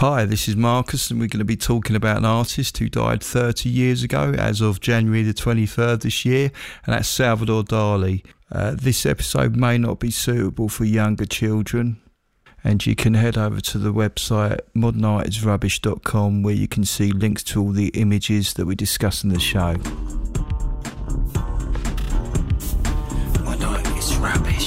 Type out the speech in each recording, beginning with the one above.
Hi, this is Marcus, and we're going to be talking about an artist who died 30 years ago, as of January the 23rd this year, and that's Salvador Dali. Uh, this episode may not be suitable for younger children, and you can head over to the website modernartisrubbish.com where you can see links to all the images that we discuss in the show. Modern is rubbish.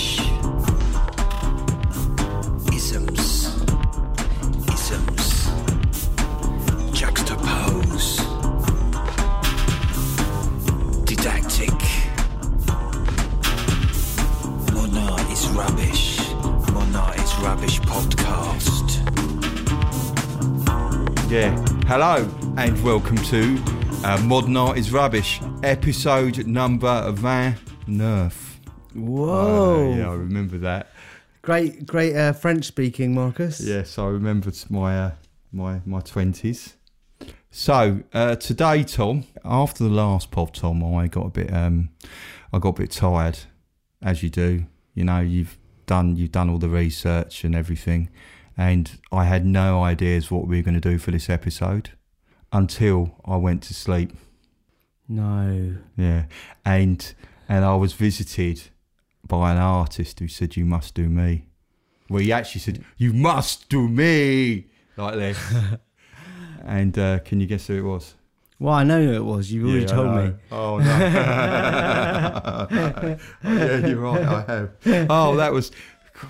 Hello and welcome to uh, Modern Art is Rubbish, episode number 29. Whoa! Uh, yeah, I remember that. Great, great uh, French speaking, Marcus. Yes, I remembered my uh, my my twenties. So uh, today, Tom, after the last pod, Tom, I got a bit um, I got a bit tired, as you do. You know, you've done you've done all the research and everything, and I had no ideas what we were going to do for this episode until I went to sleep. No. Yeah, and and I was visited by an artist who said you must do me. Well, he actually said you must do me like this. and uh, can you guess who it was? Well, I know who it was. You've already Yeah, told me. Oh no! yeah, you're right. I have. Oh, that was.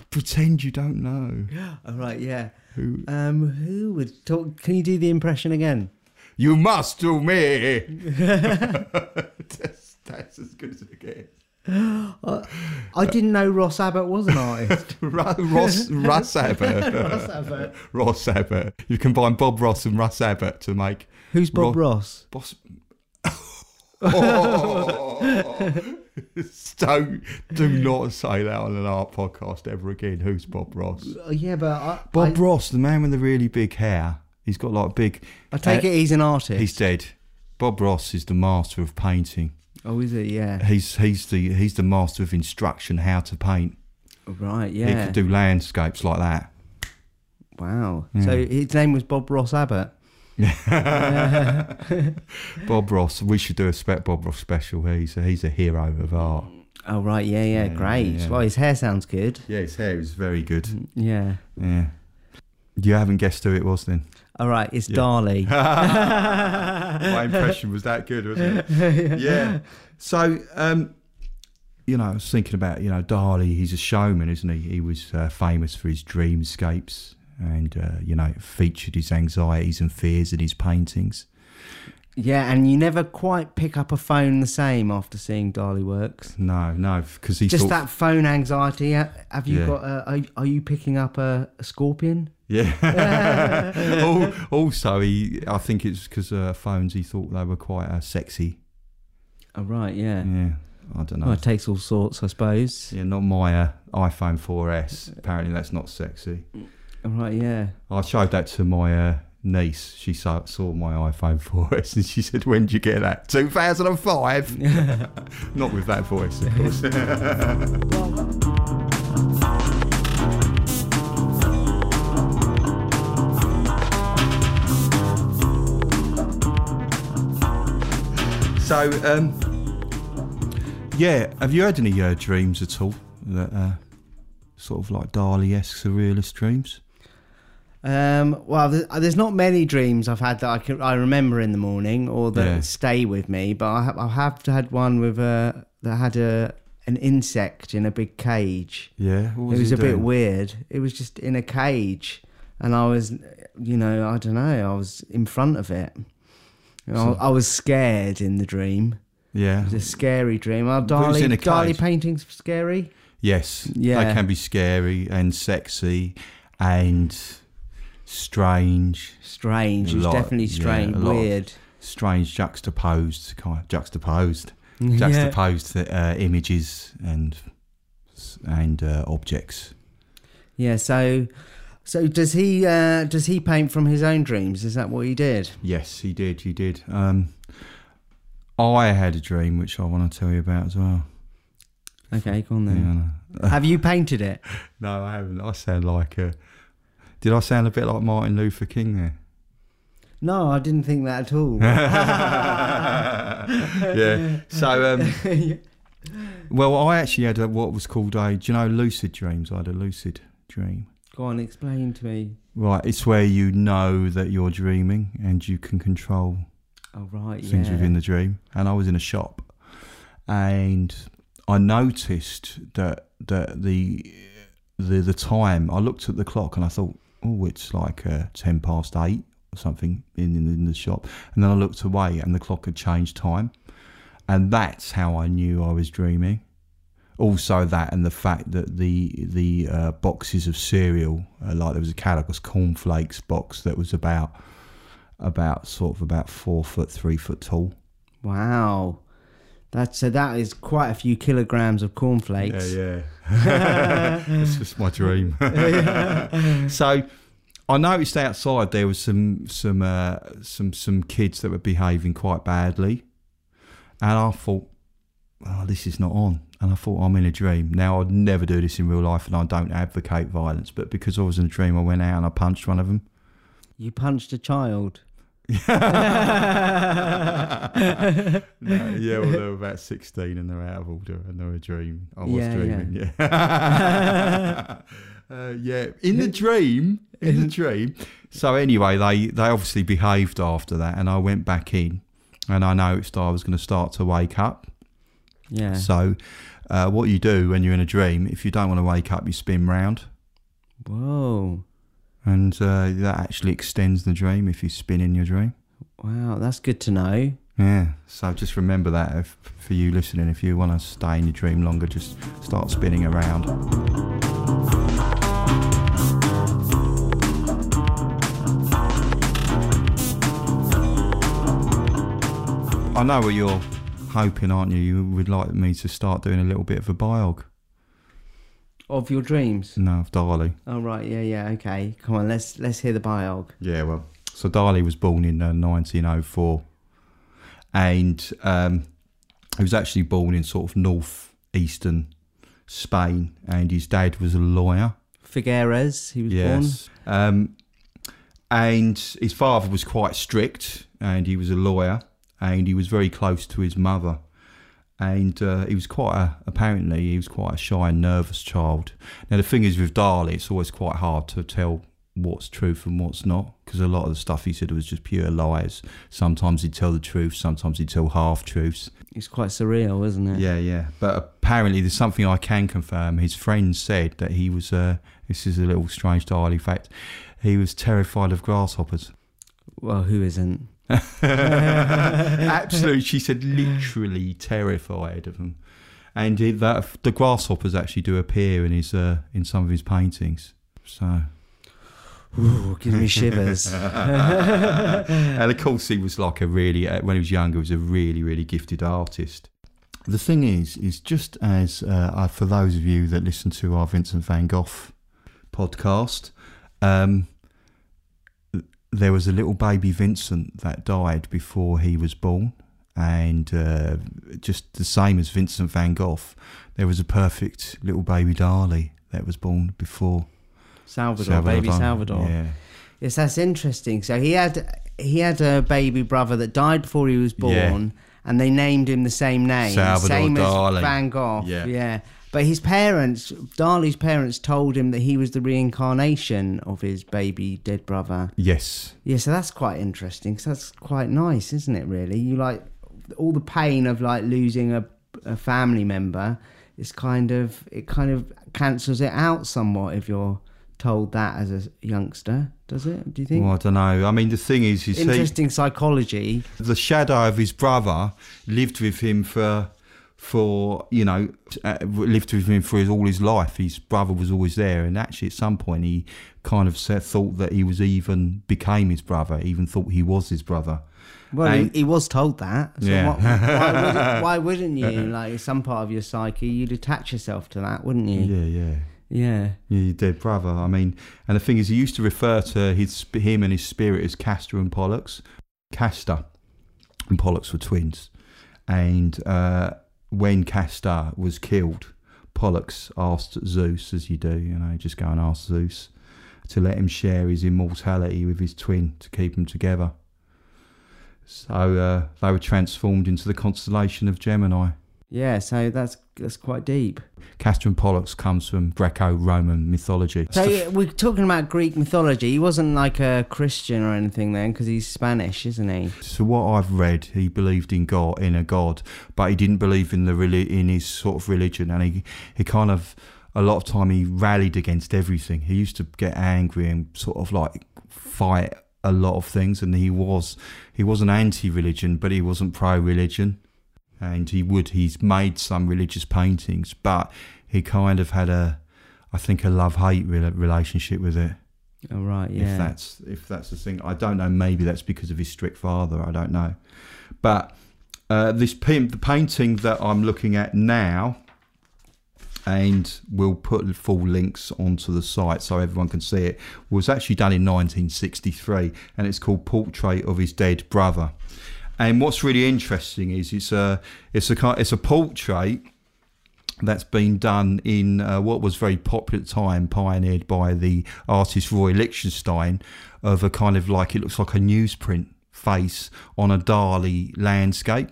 Pretend you don't know All right, yeah. who. Um, who would talk? Can you do the impression again? You must do me. that's, that's as good as it gets. I didn't know Ross Abbott was an artist. Ru- Ross Abbott. Ross Abbott. Ross Abbott. You combine Bob Ross and Russ Abbott to make Who's Bob Ro- Ross? Boss. Oh. don't do not say that on an art podcast ever again. Who's Bob Ross? Oh, yeah, but I, Bob I, Ross, the man with the really big hair. He's got like a big. I take uh, it he's an artist. He's dead. Bob Ross is the master of painting. oh, is it? Yeah. He's he's the he's the master of instruction how to paint. Right. Yeah. He could do landscapes like that. wow. So his name was Bob Ross Abbott. Bob Ross. We should do a spec Bob Ross special. He's a, he's a hero of art. Oh right. Yeah. Yeah. Yeah, great. yeah. Well, his hair sounds good. Yeah, his hair is very good. Yeah. Yeah. You haven't guessed who it was then? All right. It's Yeah. Dali. My impression was that good, wasn't it? Yeah. So, um, you know, I was thinking about, you know, Dali, he's a showman, isn't he? He was uh, famous for his dreamscapes and, uh, you know, featured his anxieties and fears in his paintings. Yeah, and you never quite pick up a phone the same after seeing Dali works. No, no, because he Just thought, that phone anxiety. Have you Yeah. got? A, are, are you picking up a, a scorpion? Yeah. Also, he, I think it's because uh, phones, he thought they were quite uh, sexy. Oh right, yeah. Yeah. I don't know. Well, it takes all sorts, I suppose. Yeah, not my uh, iPhone 4S. Apparently, that's not sexy. Right, yeah. I showed that to my uh, niece. She saw, saw my iPhone 4S and she said, When did you get that? 2005? not with that voice, of course. so, um, yeah, have you had any uh, dreams at all that uh, sort of like Dali esque surrealist dreams? Um, well, there's, there's not many dreams I've had that I can I remember in the morning or that Yeah. stay with me, but I have, I have had one with a that had a an insect in a big cage. Yeah, what it was a bit weird. It was just in a cage, and I was, you know, I don't know. I was in front of it. So- I was scared in the dream. Yeah. It was a scary dream. But Dali, Dali paintings scary. Yes. Yeah. They can be scary and sexy and strange, Strange. It was lot, definitely strange. of- weird. strange juxtaposed, kind of juxtaposed, Yeah. juxtaposed uh, images and and uh, objects. Yeah. So, so does he? Uh, does he paint from his own dreams? Is that what he did? Yes, he did. He did. Um, I had a dream which I want to tell you about as well. Okay, go on then. know. Have you painted it? No, I haven't. I sound like a. Did I sound a bit like Martin Luther King there? No, I didn't think that at all. yeah. So, um, well, I actually had a, what was called a, do you know, lucid dreams? I had a lucid dream. Go on, explain to me. Right, it's where you know that you're dreaming and you can control Oh right, things yeah. within the dream. And I was in a shop, and I noticed that that the the the time. I looked at the clock and I thought, oh, it's like uh, ten past eight or something in, in in the shop. And then I looked away and the clock had changed time, and that's how I knew I was dreaming. Also, that and the fact that the the uh, boxes of cereal, uh, like there was a Kellogg's cornflakes box that was about about sort of about four foot, three foot tall. Wow. That's so that is quite a few kilograms of cornflakes. yeah. Yeah. That's just my dream. so I noticed outside there was some some uh, some some kids that were behaving quite badly, and I thought, oh, this is not on. And I thought I'm in a dream. Now I'd never do this in real life, and I don't advocate violence. But because I was in a dream, I went out and I punched one of them. You punched a child. No, yeah, well, they were about 16 and they're out of order and they're a dream. I was Yeah, dreaming, yeah. uh, yeah, in the dream, in the dream. So anyway, they, they obviously behaved after that and I went back in and I noticed I was going to start to wake up. Yeah. So uh, what you do when you're in a dream, if you don't want to wake up, you spin round. Whoa. And uh, that actually extends the dream if you spin in your dream. Wow, that's good to know. Yeah, so just remember that if, for you listening, if you want to stay in your dream longer, just start spinning around. I know what you're hoping, aren't you? You would like me to start doing a little bit of a biog. Of your dreams. No, of Dali. Oh right, yeah, yeah, okay. Come on, let's let's hear the biog. Yeah, well, so Dali was born in uh, 1904, and um, he was actually born in sort of north-eastern Spain, and his dad was a lawyer. Figueres, he was Yes, um, and his father was quite strict, and he was a lawyer, and he was very close to his mother. And uh, he was quite a, apparently he was quite a shy and nervous child. Now the thing is with Dali, it's always quite hard to tell what's truth and what's not because a lot of the stuff he said was just pure lies. Sometimes he'd tell the truth, sometimes he'd tell half truths. It's quite surreal, isn't it? Yeah, yeah. But apparently, there's something I can confirm. His friends said that he was. Uh, this is a little strange Dali fact. He was terrified of grasshoppers. Well, who isn't? Absolutely, she said, literally terrified of them. And he, that the grasshoppers actually do appear in his uh, in some of his paintings. So, Ooh, gives me shivers. and of course, he was like a really uh, when he was younger, he was a really really gifted artist. The thing is, is just as uh, for those of you that listen to our Vincent Van Gogh podcast, um, there was a little baby Vincent that died before he was born, and uh, just the same as Vincent Van Gogh, there was a perfect little baby Dali that was born before Salvador, baby Dali. Salvador. Yeah, Yes, that's interesting. So he had he had a baby brother that died before he was born, Yeah. and they named him the same name, Salvador same Dali. as Van Gogh. Yeah. yeah. But his parents, Dali's parents, told him that he was the reincarnation of his baby dead brother. yes, Yeah, so that's quite interesting. Cause that's quite nice, isn't it? Really, you like all the pain of like losing a, a family member. It's kind of it kind of cancels it out somewhat if you're told that as a youngster. Does it? Do you think? well, I don't know. I mean, the thing is, is he, Interesting psychology. the shadow of his brother lived with him for for you know uh, lived with him for his, all his life his brother was always there and actually at some point he kind of said, thought that he was even became his brother even thought he was his brother Well, And- he, he was told that. So Yeah. what, why, wouldn't, why wouldn't you? Like some part of your psyche, you'd attach yourself to that, wouldn't you? yeah yeah Yeah. yeah your dead brother I mean and the thing is he used to refer to his him and his spirit as Castor and Pollux Castor and Pollux were twins and uh, when Castor was killed Pollux asked Zeus as you do you know just go and ask Zeus to let him share his immortality with his twin to keep them together. So uh, they were transformed into the constellation of Gemini. Yeah, so that's that's quite deep. Castor and Pollux comes from Greco-Roman mythology. So yeah, we're talking about Greek mythology. He wasn't like a Christian or anything then, because he's Spanish, isn't he? So what I've read, he believed in God, in a God, but he didn't believe in the in his sort of religion, and he he kind of a lot of time he rallied against everything. He used to get angry and sort of like fight a lot of things, and he was he wasn't anti-religion, but he wasn't pro-religion, and he would he's made some religious paintings, but he kind of had a I think a love-hate rela- relationship with it Oh right, if that's if that's the thing. I don't know. Maybe that's because of his strict father. I don't know. But uh, this pin, the painting that I'm looking at now, and we'll put full links onto the site so everyone can see it, was actually done in 1963, and it's called Portrait of His Dead Brother. And what's really interesting is it's a it's a it's a portrait that's been done in uh, what was very popular time, pioneered by the artist Roy Lichtenstein, of a kind of like it looks like a newsprint face on a Dali landscape.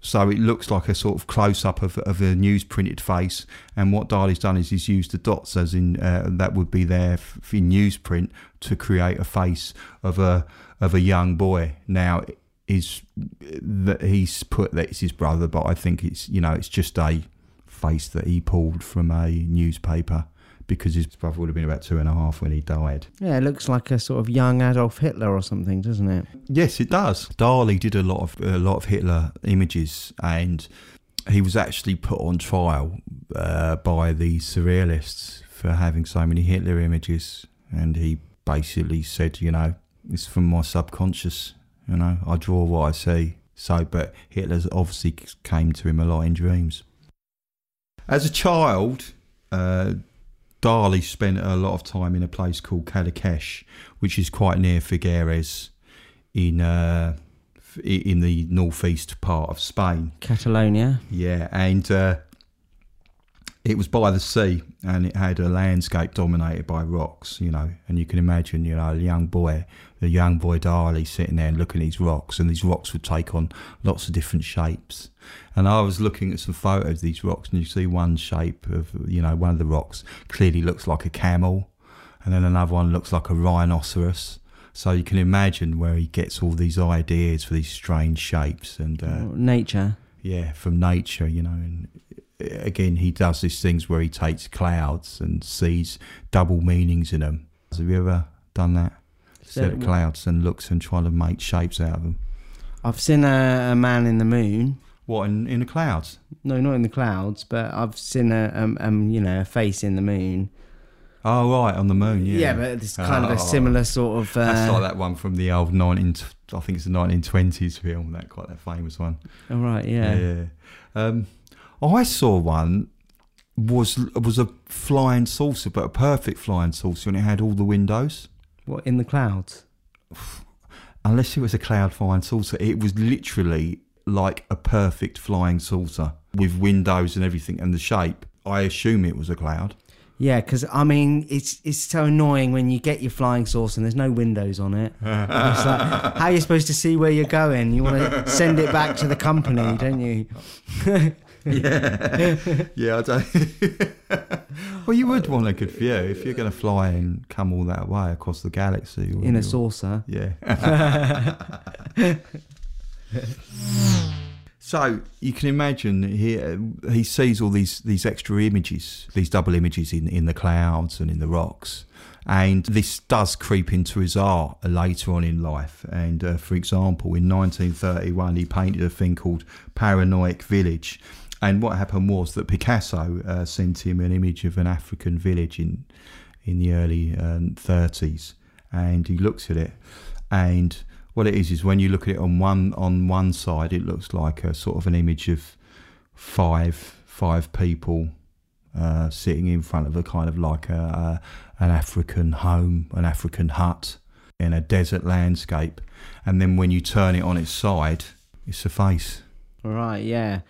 So it looks like a sort of close up of, of a newsprinted face. And what Dali's done is he's used the dots as in uh, that would be there in newsprint to create a face of a of a young boy. Now is that he's put that it's his brother, but I think it's you know it's just a face that he pulled from a newspaper because his brother would have been about two and a half when he died. Yeah, it looks like a sort of young Adolf Hitler or something, doesn't it? Yes, it does. Dali did a lot of a lot of Hitler images, and he was actually put on trial uh, by the surrealists for having so many Hitler images, and he basically said, you know, it's from my subconscious. You know, I draw what I see. So, but Hitler's obviously came to him a lot in dreams. As a child, uh, Dali spent a lot of time in a place called Cadaqués, which is quite near Figueres in uh, in the northeast part of Spain. Catalonia. Yeah, and uh, it was by the sea, and it had a landscape dominated by rocks. You know, and you can imagine, you know, a young boy, the young boy Dali, sitting there and looking at these rocks, and these rocks would take on lots of different shapes. And I was looking at some photos of these rocks, and you see one shape of, you know, one of the rocks clearly looks like a camel, and then another one looks like a rhinoceros. So you can imagine where he gets all these ideas for these strange shapes, and uh, Nature. yeah, from nature, you know. And uh, again, he does these things where he takes clouds and sees double meanings in them. Have you ever done that? Set at clouds and looks and try to make shapes out of them. I've seen a, a man in the moon. What in in the clouds? No, not in the clouds, but I've seen a um, um you know a face in the moon. Oh right, on the moon. Yeah, Yeah, but it's kind of Oh. a similar sort of. Uh, That's like that one from the old nineteen. I think it's the nineteen twenties film. That quite that famous one. All right, yeah. yeah. Um, I saw one was was a flying saucer, but a perfect flying saucer, and it had all the windows. What in the clouds? unless it was a cloud flying saucer, it was literally like a perfect flying saucer with windows and everything and the shape. I assume it was a cloud. Yeah, because I mean, it's it's so annoying when you get your flying saucer and there's no windows on it. it's like, how are you supposed to see where you're going? You want to send it back to the company, don't you? Yeah, yeah. I don't. well, you would want a good view if you're going to fly and come all that way across the galaxy. In a saucer. Yeah. so you can imagine he he sees all these these extra images, these double images in in the clouds and in the rocks, and this does creep into his art later on in life. And uh, for example, in 1931, he painted a thing called Paranoid Village. And what happened was that Picasso uh, sent him an image of an African village in in the early um, 30s, and he looks at it, and what it is is when you look at it on one on one side, it looks like a sort of an image of five five people uh, sitting in front of a kind of like a, a an African home, an African hut in a desert landscape, and then when you turn it on its side, it's a face. Right, yeah.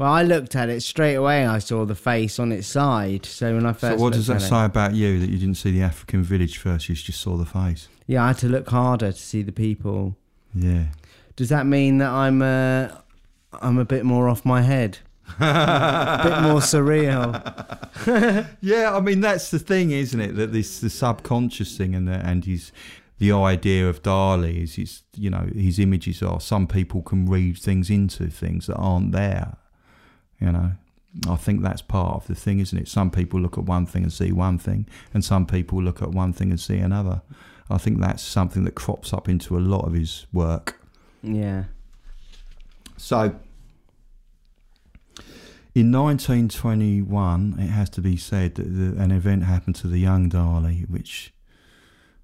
Well, I looked at it straight away. I saw the face on its side. So when I first, So what does that say it- about you that you didn't see the African village first? You just saw the face. Yeah, I had to look harder to see the people. Yeah. Does that mean that I'm uh, I'm a bit more off my head? a bit more surreal. Yeah, I mean that's the thing, isn't it? That this the subconscious thing and the, and his the idea of Dali is his you know his images are some people can read things into things that aren't there. You know, I think that's part of the thing, isn't it? Some people look at one thing and see one thing, and some people look at one thing and see another. I think that's something that crops up into a lot of his work. Yeah. So, in 1921, it has to be said that an event happened to the young Dali, which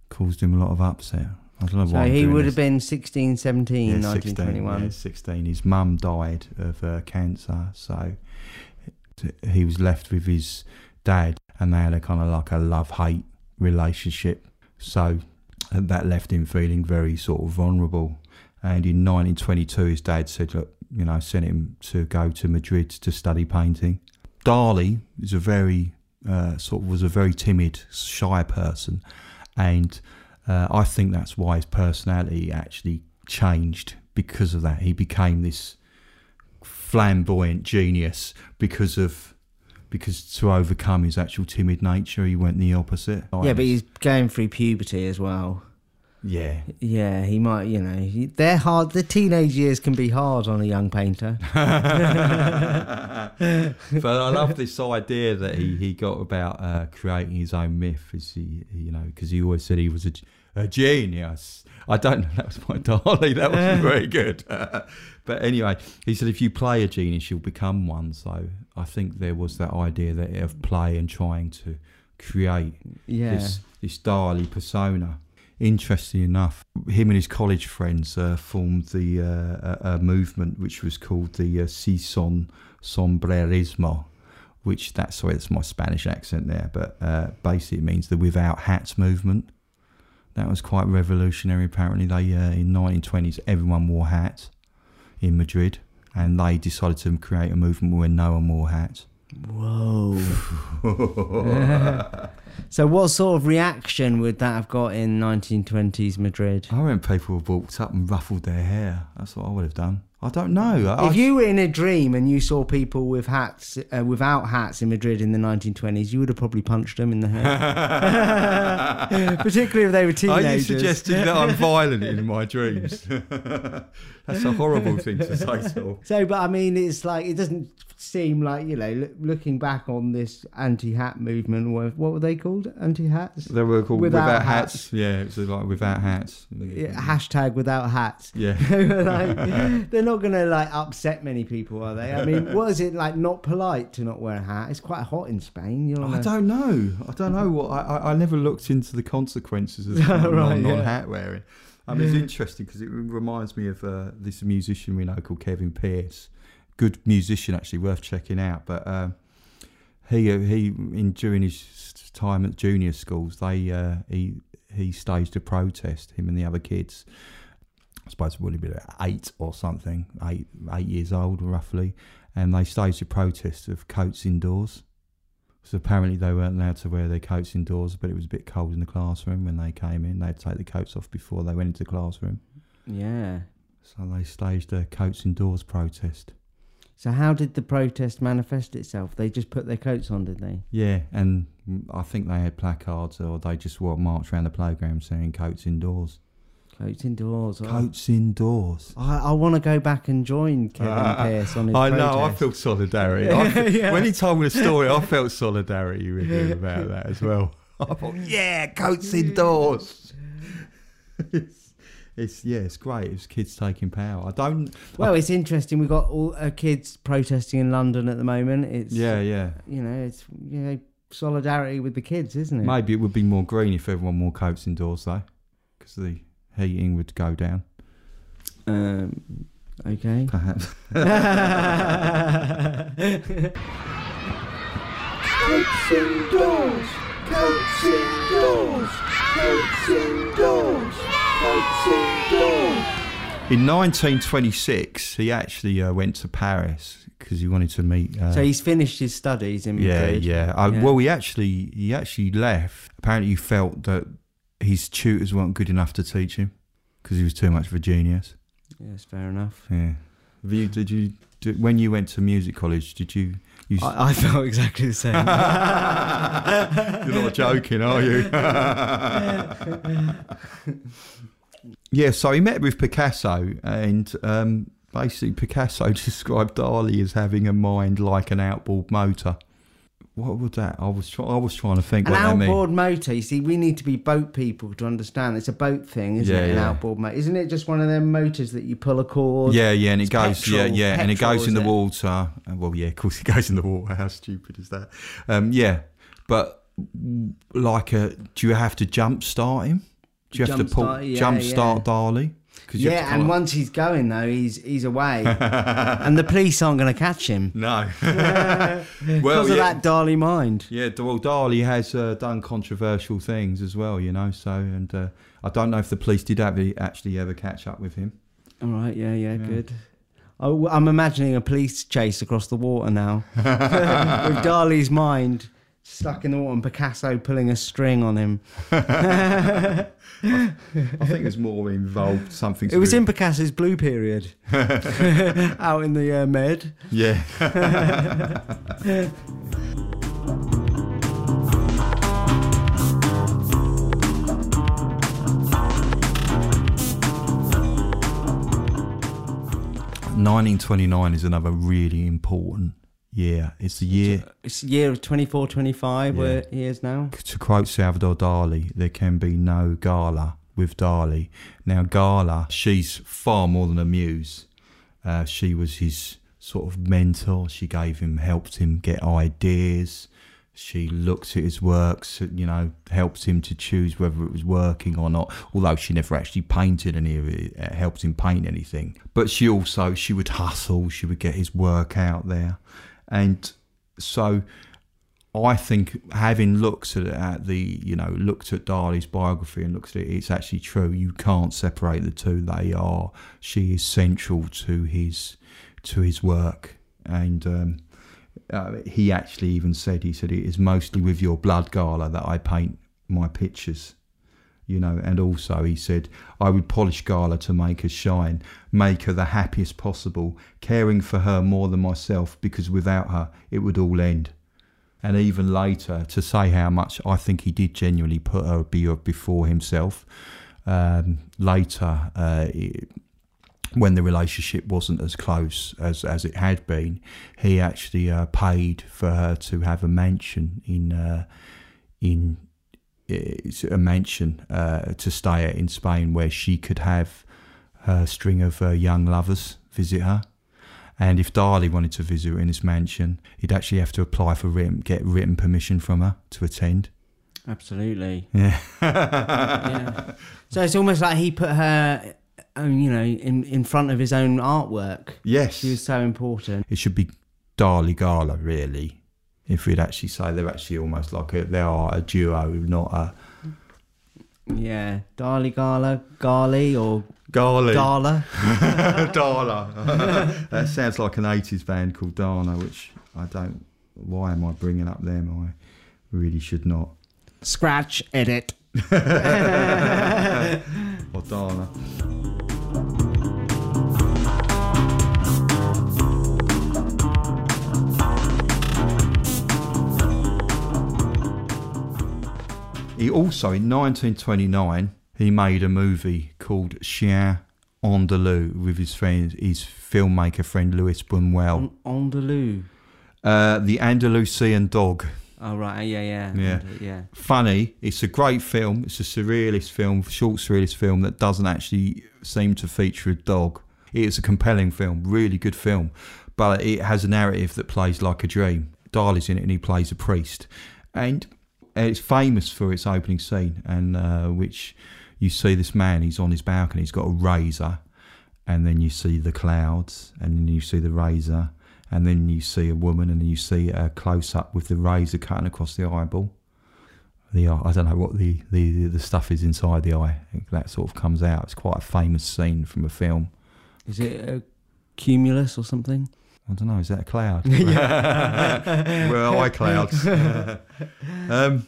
caused him a lot of upset. I don't know So why. He would this. have been 16, 17, Yeah, 1921. yeah, 16. His mum died of uh, cancer, so he was left with his dad, and they had a kind of like a love hate relationship. So uh, that left him feeling very sort of vulnerable. And in 1922, his dad said, "Look, you know, sent him to go to Madrid to study painting." Dali is a very uh, sort of was a very timid, shy person, and uh, I think that's why his personality actually changed because of that. He became this flamboyant genius because of because to overcome his actual timid nature, he went the opposite. Yeah, but he's going through puberty as well. Yeah, Yeah, he might, you know, they're hard. The teenage years can be hard on a young painter. but I love this idea that he, he got about uh, creating his own myth. Is he, you know, because he always said he was a, a genius. I don't know. That was my darling. That wasn't very good. but anyway, he said if you play a genius, you'll become one. So I think there was that idea that of play and trying to create Yeah. this this Dali persona. Interesting enough, him and his college friends uh, formed the uh, a, a movement which was called the uh, Sison Sombrerismo, which that's sorry, that's my Spanish accent there, but uh, basically it means the without hats movement. That was quite revolutionary. Apparently, they uh, in 1920s everyone wore hats in Madrid, and they decided to create a movement where no one wore hats. Whoa. so, what sort of reaction would that have got in 1920s Madrid? I reckon people have walked up and ruffled their hair. That's what I would have done. I don't know. I, If you were in a dream and you saw people with hats, uh, without hats in Madrid in the 1920s, you would have probably punched them in the head. Particularly if they were teenagers. Are you suggesting that I'm violent in my dreams? That's a horrible thing to say, Saul. So, but I mean, it's like it doesn't seem like you know, look, looking back on this anti-hat movement. What, what were they called? Anti-hats. They were called Without without, hats. hats. Yeah, it was like without hats. Yeah, hashtag without hats. Yeah. like, they're not going to like upset many people, are they? I mean, was it like? Not polite to not wear a hat. It's quite hot in Spain. you know i don't know. I don't know what. I, I, never looked into the consequences of Right, non- yeah. hat wearing. I mean, it's interesting because it reminds me of uh, this musician we know called Kevin Pierce. Good musician, actually, worth checking out. But um, he uh, he in during his time at junior schools, they uh, he he staged a protest. Him and the other kids. I suppose it would have been eight or something, eight eight years old roughly, and they staged a protest of coats indoors. So apparently they weren't allowed to wear their coats indoors, but it was a bit cold in the classroom when they came in. They'd take the coats off before they went into the classroom. Yeah. So they staged a coats indoors protest. So how did the protest manifest itself? They just put their coats on, did they? Yeah, and I think they had placards or they just what marched around the playground saying coats indoors. Coats indoors. Oh. Coats indoors. I, I want to go back and join Kevin Pierce on his I know, I protest. feel solidarity. I fe- Yeah. When he told me the story, I felt solidarity with him about that as well. I thought, yeah, coats indoors. It's, it's yeah, it's great. It's kids taking power. I don't. Well, it's interesting. We've got all uh, kids protesting in London at the moment. It's Yeah, yeah. you know, it's you know, solidarity with the kids, isn't it? Maybe it would be more green if everyone wore coats indoors though, because the heating would go down. Um, okay. Perhaps. Coats indoors, coats indoors, coats indoors. In 1926, he actually uh, went to Paris because he wanted to meet. Uh, So he's finished his studies in yeah, Madrid. yeah. Uh, Yeah. Well, he actually he actually left. Apparently, he felt that his tutors weren't good enough to teach him because he was too much of a genius. Yes, fair enough. Yeah. You, did you did, when you went to music college? Did you? you I, I felt exactly the same. You're not joking, are you? yeah, so he met with Picasso, and um, basically Picasso described Dali as having a mind like an outboard motor. What was that? I was try- I was trying to think An what outboard motor. You see, we need to be boat people to understand. It's a boat thing, isn't Yeah, it? An yeah. outboard motor. Isn't it just one of them motors that you pull a cord? Yeah, yeah, and it goes, yeah, petrol. yeah, and it goes in the it? water. Well, yeah, of course it goes in the water. How stupid is that? Um, yeah, but like, a, do you have to jump start him? Do you have to pull Jumpstart, yeah, jump yeah. start? 'Cause you Yeah, and up- once he's going though, he's he's away, and the police aren't going to catch him no. because well, of yeah, that Dali mind. yeah. Well, Dali has uh, done controversial things as well, you know. So, and uh, I don't know if the police did have actually ever catch up with him. All right, yeah, yeah, good. Oh, I'm imagining a police chase across the water now with Dali's mind stuck in the water and Picasso pulling a string on him. I think there's more involved. Something. It was in Picasso's blue period, out in the uh, med. Yeah. Nineteen twenty nine is another really important year. It's the year It's the year of 24, 25 where he is now. to quote Salvador Dali, there can be no Gala with Dali. Now, Gala, she's far more than a muse. Uh, she was his sort of mentor. She gave him, helped him get ideas. She looked at his works, you know, helped him to choose whether it was working or not. Although she never actually painted any of it, uh, helped him paint anything. But she also, she would hustle. She would get his work out there, and so I think having looked at, the, you know, looked at Dali's biography and looked at it, it's actually true. You can't separate the two. They are. She is central to his, to his work, and um, uh, he actually even said, he said, it is mostly with your blood Gala that I paint my pictures. You know, and also he said, I would polish Gala to make her shine, make her the happiest possible, caring for her more than myself, because without her it would all end and even later to say how much I think he did genuinely put her before himself. Um, later, uh, it- when the relationship wasn't as close as, as it had been, he actually uh, paid for her to have a mansion in uh, in a mansion uh, to stay at in Spain where she could have her string of uh, young lovers visit her. And if Dali wanted to visit her in his mansion, he'd actually have to apply for written, get written permission from her to attend. Absolutely. Yeah. Yeah. So it's almost like he put her, um, you know, in, in front of his own artwork. Yes. She was so important. It should be Dali Gala, really. If we'd actually say they're actually almost like a, they are a duo, not a Yeah. Dali Gala, Gali, or Gali. Gala. Dala. that sounds like an 80s band called Dana, which I don't. Why am I bringing up them? I really should not. Scratch, edit. Or Dana. He also, in 1929, he made a movie called Chien Andalou with his friend, his filmmaker friend Louis. On the. Uh, the Andalusian Dog. Oh, right. Yeah, yeah. Yeah. Yeah. Funny, it's a great film. It's a surrealist film, short surrealist film that doesn't actually seem to feature a dog. It's a compelling film, really good film, but it has a narrative that plays like a dream. Dali's in it and he plays a priest. And it's famous for its opening scene, and uh, which you see this man, he's on his balcony, he's got a razor, and then you see the clouds, and then you see the razor, and then you see a woman, and then you see a close up with the razor cutting across the eyeball. The eye, I don't know what the, the, the stuff is inside the eye. That sort of comes out. It's quite a famous scene from a film. Is it a cumulus or something? I don't know. Is that a cloud? yeah. well, eye clouds. um,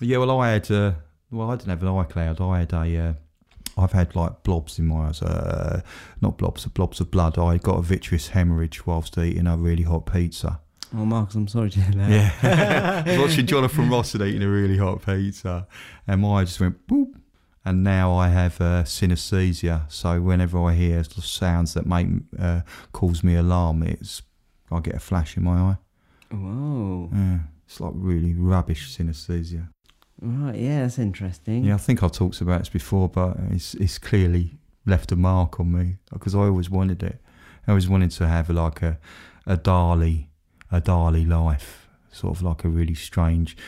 yeah. Well, I had. Uh, well, I didn't have an eye cloud. I had a. Uh, I've had like blobs in my eyes. Uh, not blobs, blobs of blood. I got a vitreous hemorrhage whilst eating a really hot pizza. Oh, Marcus, I'm sorry to hear that. Yeah. I was watching Jonathan Ross and eating a really hot pizza, and my eye just went boop. And now I have uh, synesthesia, so whenever I hear sounds that make uh, cause me alarm, it's I get a flash in my eye. Whoa. Yeah, it's like really rubbish synesthesia. Right, yeah, that's interesting. Yeah, I think I've talked about this before, but it's it's clearly left a mark on me because I always wanted it. I always wanted to have like a a Dali a Dali life, sort of like a really strange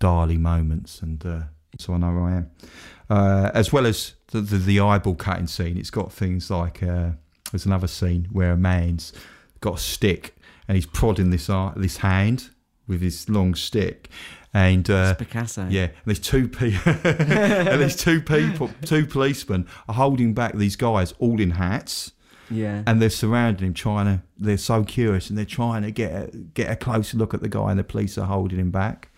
Dali moments, and uh, so I know where I am. Uh, as well as the, the the eyeball cutting scene, it's got things like uh, there's another scene where a man's got a stick and he's prodding this eye, this hand with his long stick, and uh, It's Picasso. yeah, and there's two people, and there's two people, two policemen are holding back these guys, all in hats, Yeah. and they're surrounding him, trying to. They're so curious, and they're trying to get a, get a closer look at the guy, and the police are holding him back.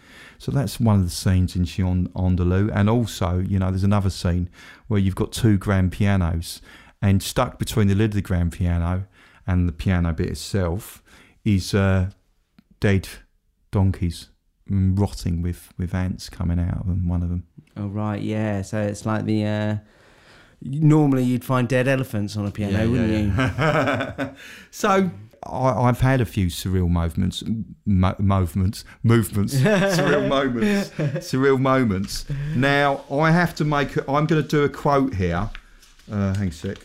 So that's one of the scenes in Chien Andalou, and also, you know, there's another scene where you've got two grand pianos, and stuck between the lid of the grand piano and the piano bit itself is uh, dead donkeys mm, rotting with with ants coming out of them. One of them. oh, right, yeah. So it's like the. Uh, normally you'd find dead elephants on a piano, wouldn't you? so I, I've had a few surreal movements, mo- movements, movements, surreal moments, surreal moments. Now I have to make. A, I'm going to do a quote here. Uh, hang a sec.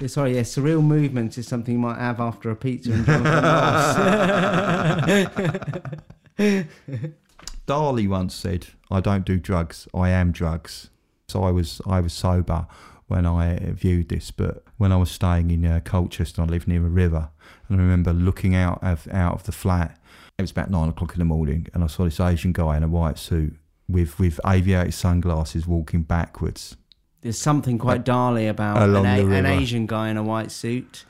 Yeah, Sorry, yeah, surreal movements is something you might have after a pizza and Jonathan. Dali once said, "I don't do drugs. I am drugs." So I was I was sober when I viewed this, but when I was staying in uh, Colchester, I lived near a river, and I remember looking out of out of the flat. It was about nine o'clock in the morning, and I saw this Asian guy in a white suit with with aviator sunglasses walking backwards. There's something quite Dali about an, a- an. Asian guy in a white suit.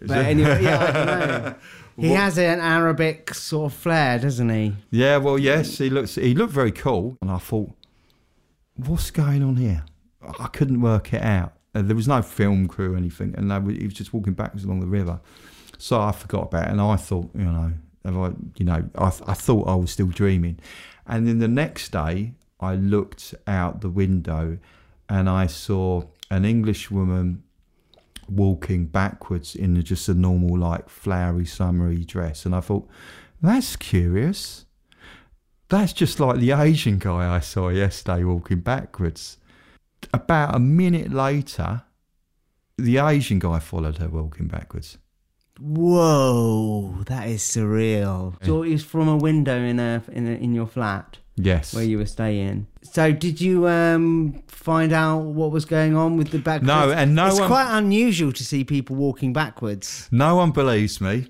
But anyway, yeah, I don't know. He What- has an Arabic sort of flair, doesn't he? Yeah, well, yes, he looks he looked very cool, and I thought, what's going on here? I couldn't work it out. Uh, there was no film crew or anything, and they were, he was just walking backwards along the river. So I forgot about it, and I thought, you know, I, you know, I, I thought I was still dreaming. And then the next day, I looked out the window, and I saw an English woman walking backwards in just a normal, like flowery, summery dress, and I thought, that's curious. That's just like the Asian guy I saw yesterday walking backwards. About a minute later, the Asian guy followed her walking backwards. Whoa, that is surreal. So it was from a window in a in a, in your flat Yes. where you were staying. So did you um find out what was going on with the back? No, and no it's one- quite unusual to see people walking backwards. No one believes me.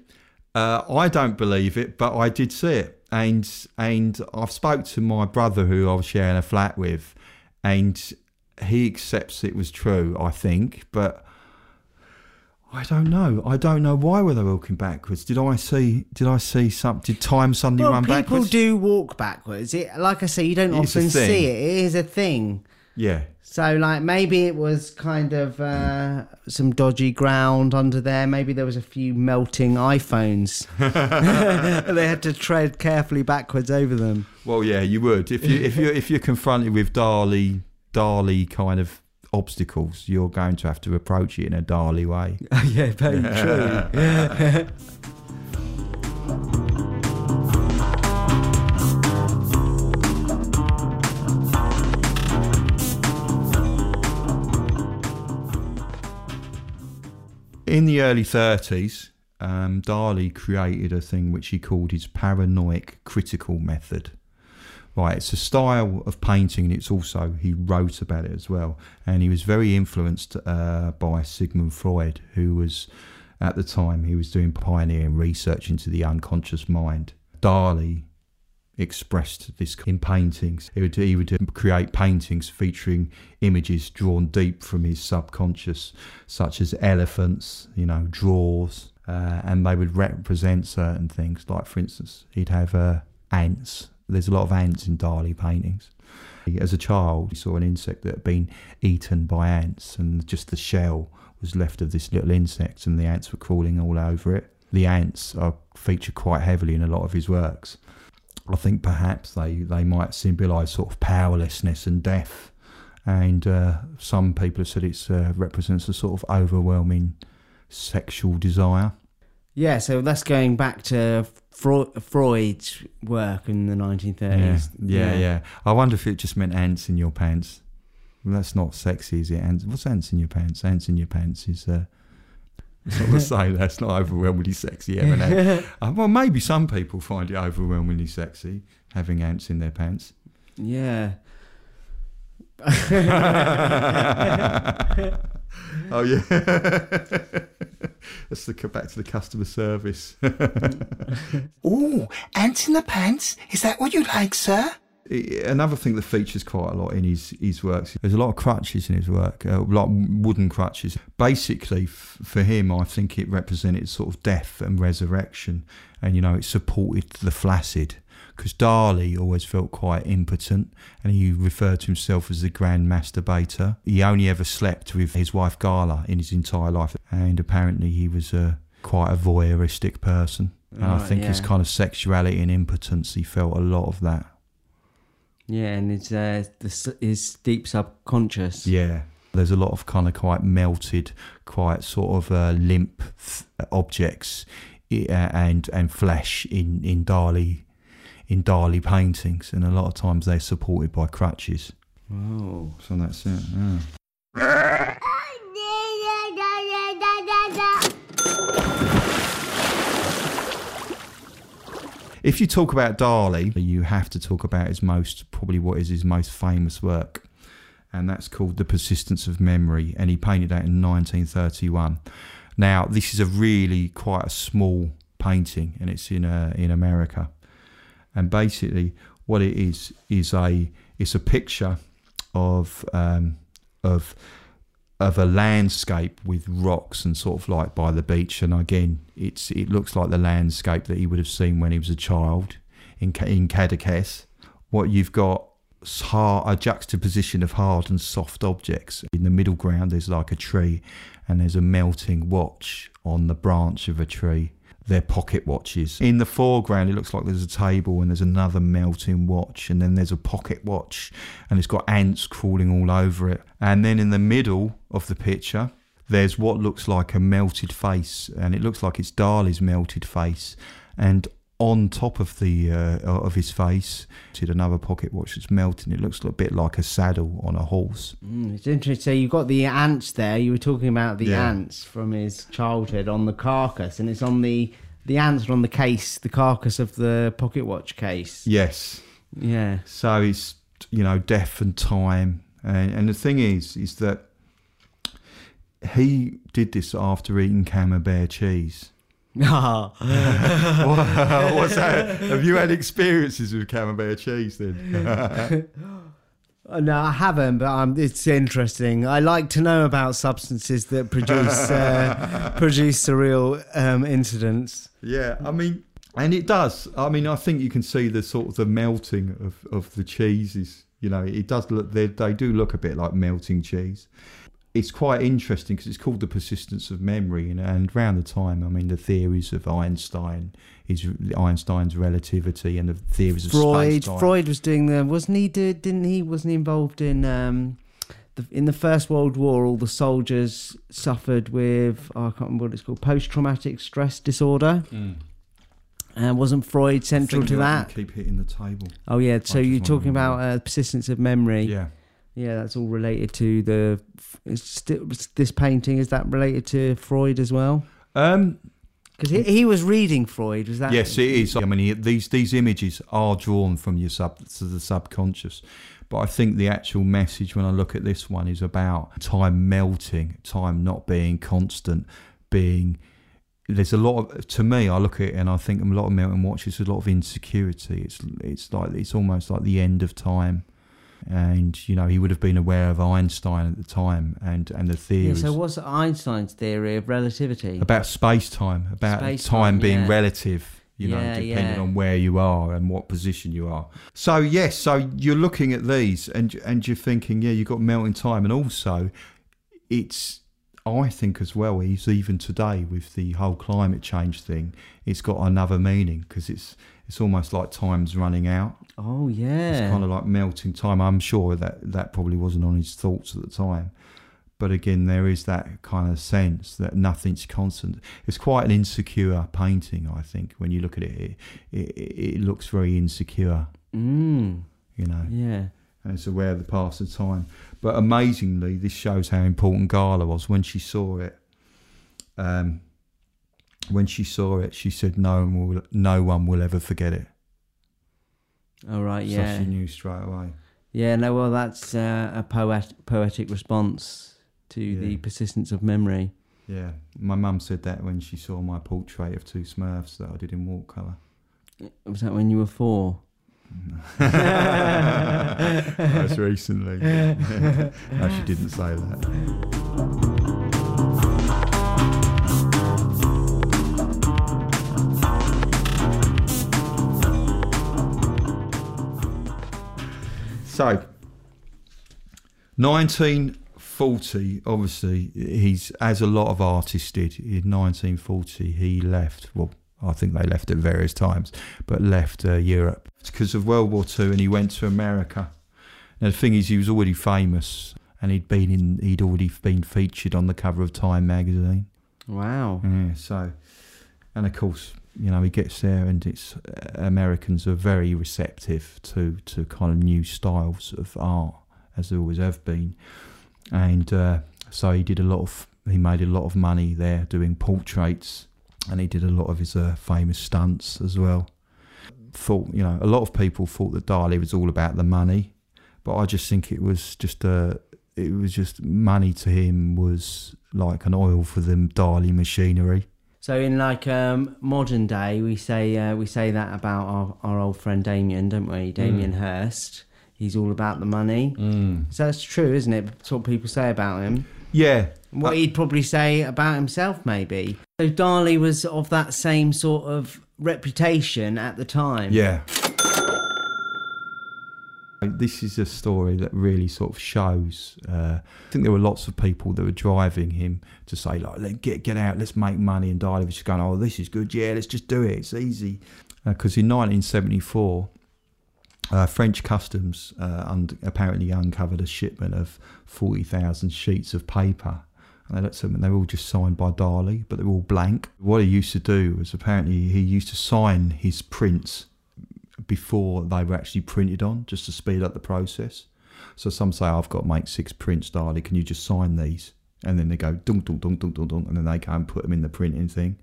Uh, I don't believe it, but I did see it, and and I've spoke to my brother who I was sharing a flat with, and he accepts it was true. I think, but I don't know. I don't know why were they walking backwards. Did I see? Did I see some? Did time suddenly Well, run people backwards? do walk backwards. It, like I say, you don't It's often see it. It is a thing. Yeah. So, like, maybe it was kind of uh, some dodgy ground under there. Maybe there was a few melting iPhones. they had to tread carefully backwards over them. Well, yeah, you would if you if you if you're confronted with Dali Dali kind of obstacles, you're going to have to approach it in a Dali way. yeah, very true. In the early 30s, um, Dali created a thing which he called his paranoid critical method. Right, it's a style of painting, and it's also he wrote about it as well. And he was very influenced uh, by Sigmund Freud, who was at the time he was doing pioneering research into the unconscious mind. Dali expressed this in paintings. He would, he would create paintings featuring images drawn deep from his subconscious, such as elephants, you know, drawers, uh, and they would represent certain things. Like, for instance, he'd have uh, ants. There's a lot of ants in Dali paintings. As a child, he saw an insect that had been eaten by ants, and just the shell was left of this little insect, and the ants were crawling all over it. The ants are featured quite heavily in a lot of his works. I think perhaps they, they might symbolise sort of powerlessness and death, and uh, some people have said it uh, represents a sort of overwhelming sexual desire. Yeah, so that's going back to Freud's work in the 1930s. Yeah, yeah, yeah. I wonder if it just meant ants in your pants. Well, that's not sexy, is it? Ants, what's ants in your pants? Ants in your pants is. Uh, it's not the same. That's not overwhelmingly sexy. Having ants. Uh, well, maybe some people find it overwhelmingly sexy having ants in their pants. Yeah. oh yeah. Let's look back to the customer service. oh, ants in the pants? Is that what you like, sir? Another thing that features quite a lot in his, his works, there's a lot of crutches in his work, uh, like wooden crutches. Basically, f- for him, I think it represented sort of death and resurrection, and you know, it supported the flaccid. Because Dali always felt quite impotent, and he referred to himself as the grand masturbator. He only ever slept with his wife Gala in his entire life, and apparently he was a quite a voyeuristic person. And I Right, think his kind of sexuality and impotence, he felt a lot of that. Yeah, and it's uh, the, his deep subconscious. Yeah. There's a lot of kind of quite melted, quite sort of uh, limp th- objects uh, and and flesh in in Dali in Dali paintings, and a lot of times they're supported by crutches. Oh. So that's it. Yeah. If you talk about Dali, you have to talk about his most, probably what is his most famous work, and that's called The Persistence of Memory, and he painted that in 1931. Now, this is a really quite a small painting, and it's in uh, in America, and basically what it is is a it's a picture of um, of of a landscape with rocks and sort of like by the beach. And again, it's it looks like the landscape that he would have seen when he was a child in in Cadaqués. What you've got a juxtaposition of hard and soft objects. In the middle ground, there's like a tree, and there's a melting watch on the branch of a tree. They're pocket watches. In the foreground, it looks like there's a table and there's another melting watch, and then there's a pocket watch, and it's got ants crawling all over it. And then in the middle of the picture, there's what looks like a melted face, and it looks like it's Dali's melted face. And on top of the uh, of his face, did another pocket watch that's melting. It looks a bit like a saddle on a horse. Mm, it's interesting. So you've got the ants there. You were talking about the Yeah. ants from his childhood on the carcass, and it's on the the ants are on the case, the carcass of the pocket watch case. Yes. Yeah. So it's you know death and time, and, and the thing is, is that he did this after eating camembert cheese. Ah. What- What's that? Have you had experiences with camembert cheese then? No, I haven't, but um, it's interesting. I like to know about substances that produce uh, produce surreal um, incidents. yeah, I mean, and it does. I mean, I think you can see the sort of the melting of, of the cheeses. You know, it does look. They they do look a bit like melting cheese. It's quite interesting because it's called the persistence of memory, and, and around the time, I mean, the theories of Einstein, his Einstein's relativity, and the theories of Freud, space-time. Freud was doing the wasn't he? Did, didn't he? Wasn't he involved in um, the, in the First World War? All the soldiers suffered with oh, I can't remember what it's called, post traumatic stress disorder. And wasn't Freud central Think to that? Keep hitting the table. Oh yeah. So you're talking about uh, persistence of memory. Yeah. Yeah, that's all related to the. This painting is that related to Freud as well? Um, Because he, he was reading Freud. Was that? Yes, it is. I mean, he- these these images are drawn from your sub to the subconscious, but I think the actual message when I look at this one is about time melting, time not being constant, being there's a lot of to me. I look at it and I think a lot of Melton Watch is a lot of insecurity. It's it's like it's almost like the end of time. And you know he would have been aware of Einstein at the time and and the Yeah, so what's Einstein's theory of relativity? about space time, about Space-time, time being yeah. relative, you know, Yeah, depending on where you are and what position you are. So yes, so you're looking at these and and you're thinking, yeah, you've got melting time, and also it's I think as well, is even today with the whole climate change thing, it's got another meaning because it's it's almost like time's running out. oh yeah, It's kind of like melting time. I'm sure that that probably wasn't on his thoughts at the time. But again, there is that kind of sense that nothing's constant. It's quite an insecure painting, I think. When you look at it, it, it, it looks very insecure, Mm, you know, yeah. and it's aware of the past of time. But amazingly, this shows how important Gala was when she saw it. Um, when she saw it, she said, "No one will, no one will ever forget it." All right. yeah. So Yeah. she knew straight away. Yeah. No. Well, that's uh, a poet poetic response to the persistence of memory. Yeah, my mum said that when she saw my portrait of two Smurfs that I did in watercolour. Was that when you were four? That's recently. no, she didn't say that. So, 1940, obviously, he's as a lot of artists did. In 1940, he left. Well, I think they left at various times, but left uh, Europe because of World War Two, and he went to America. Now the thing is, he was already famous, and he'd been in. He'd already been featured on the cover of Time magazine. Wow. Yeah, so, and of course, you know, he gets there, and it's uh, Americans are very receptive to to kind of new styles of art, as they always have been, and uh, so he did a lot of. He made a lot of money there doing portraits, and he did a lot of his uh, famous stunts as well. Thought, you know, a lot of people thought that Dali was all about the money, but I just think it was just a. It was just money to him was like an oil for the Dali machinery. So in like um, modern day, we say uh, we say that about our, our old friend Damien, don't we? Damien Hirst. He's all about the money. So that's true, isn't it? That's what people say about him. Yeah, What Uh, he'd probably say about himself, maybe. So Dali was of that same sort of reputation at the time. Yeah. This is a story that really sort of shows. Uh, I think there were lots of people that were driving him to say, like, "Let get get out, let's make money." And Dali was just going, "Oh, this is good. Yeah, let's just do it. It's easy." Because in 1974, uh, French customs uh, un- apparently uncovered a shipment of 40,000 sheets of paper. And they looked at them they were all just signed by Dali, but they were all blank. What he used to do was apparently he used to sign his prints before they were actually printed on, just to speed up the process. So some say, I've got make six prints, Dali, can you just sign these? And then they go, dunk, dunk, dunk, dunk, dunk, dunk, and then they go and put them in the printing thing.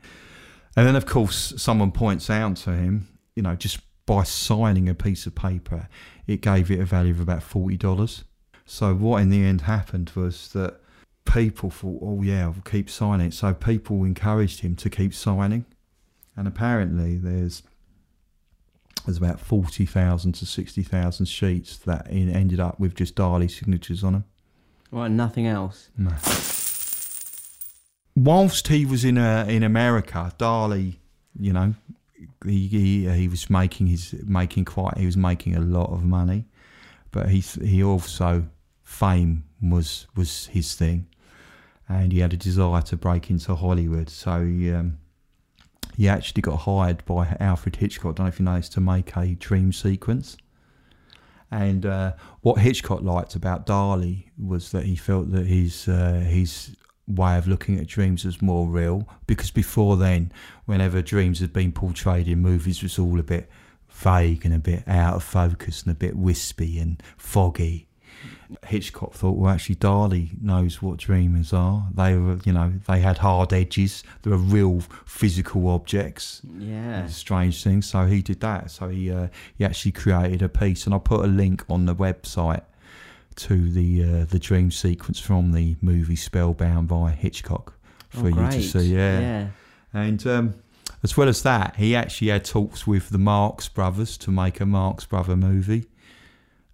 And then, of course, someone points out to him, you know, just by signing a piece of paper, it gave it a value of about $40. So, what in the end happened was that people thought, oh, yeah, I'll keep signing. So, people encouraged him to keep signing. And apparently, there's there's about 40,000 to 60,000 sheets that in, ended up with just Dali signatures on them. Right, nothing else. No. Whilst he was in uh, in America, Dali, you know, he, he he was making his making quite he was making a lot of money, but he he also fame was was his thing, and he had a desire to break into Hollywood. So he um, he actually got hired by Alfred Hitchcock. I don't know if you know this to make a dream sequence. And uh, what Hitchcock liked about Dali was that he felt that his uh, his way of looking at dreams was more real because before then, whenever dreams had been portrayed in movies, it was all a bit vague and a bit out of focus and a bit wispy and foggy. Hitchcock thought, well, actually, Dali knows what dreamers are. They were, you know, they had hard edges. They were real physical objects Yeah. strange thing. So he did that. So he uh, he actually created a piece, and I put a link on the website to the uh, the dream sequence from the movie Spellbound by Hitchcock for Oh, you to see. Yeah. Yeah. And um, as well as that, he actually had talks with the Marx Brothers to make a Marx Brother movie.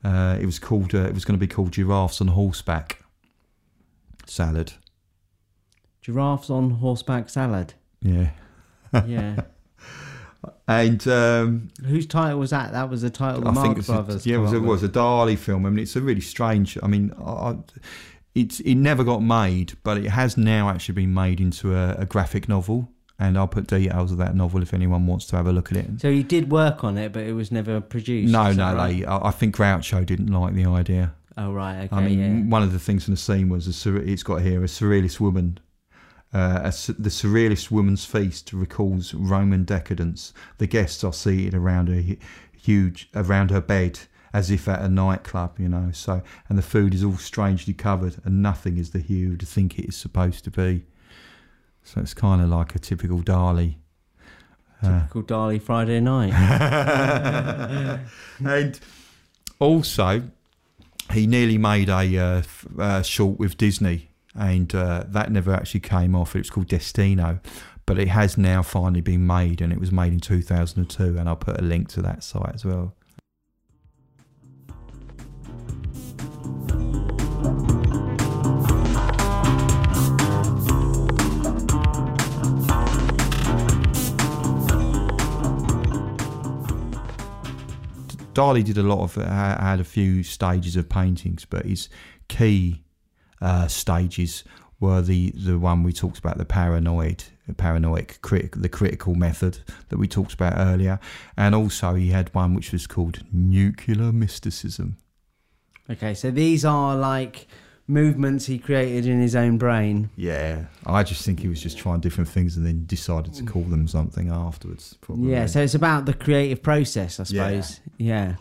Uh, it was called. Uh, it was going to be called Giraffes on Horseback Salad. Giraffes on horseback salad. Yeah. Yeah. And um, Whose title was that? That was the title the think Marx it's a, Brothers. yeah, it was, it was a Dali film. I mean, it's a really strange. I mean, I- it's it never got made, but it has now actually been made into a, a graphic novel. And I'll put details of that novel if anyone wants to have a look at it. So he did work on it, but it was never produced. No, no, right? they. I I think Groucho didn't like the idea. Oh right, okay, I mean, yeah. one of the things in the scene was a, sur- it's got here a surrealist woman. Uh, a, the surrealist woman's feast recalls Roman decadence. The guests are seated around a huge around her bed as if at a nightclub, you know. So, and the food is all strangely covered, and nothing is the hue you'd think it is supposed to be. So it's kind of like a typical Dali. Uh, Typical Dali Friday night. and also, he nearly made a uh, uh, short with Disney, and uh, that never actually came off. It was called Destino, but it has now finally been made, and it was made in 2002. And I'll put a link to that site as well. Dali did a lot of had a few stages of paintings, but his key uh, stages were the the one we talked about, the paranoid, the paranoid the critical method that we talked about earlier, and also he had one which was called nuclear mysticism. okay, so these are like movements he created in his own brain. Yeah, I just think he was just trying different things and then decided to call them something afterwards. Probably. Yeah, so it's about the creative process, I suppose. Yeah.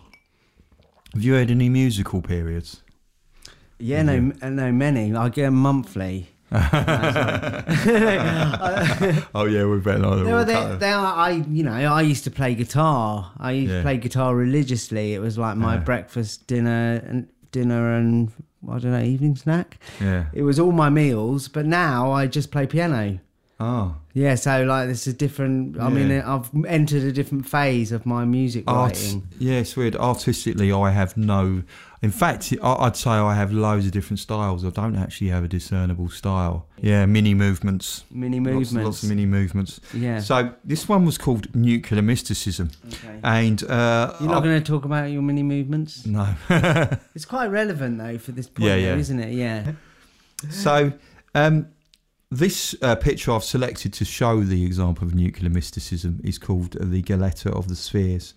have you had any musical periods? Yeah, no, no, many. I get 'em monthly. Oh yeah, we better not. They they, they are, I, you know, I used to play guitar. I used Yeah. to play guitar religiously. It was like my Yeah. breakfast, dinner, and dinner and I don't know, evening snack. yeah. It was all my meals. But now I just play piano. Oh. Yeah, so like this is different. I mean, I've entered a different phase of my music Art, writing. yeah, it's weird. Artistically, I have no. In fact, I- I'd say I have loads of different styles. I don't actually have a discernible style. Yeah, mini movements. Mini movements. lots of mini movements. yeah. So this one was called Nuclear Mysticism, okay. and uh, You're not going to talk about your mini movements? no. It's quite relevant though for this point, Yeah, though, isn't it? Yeah. so um, this uh, picture I've selected to show the example of nuclear mysticism is called the Galatea of the Spheres.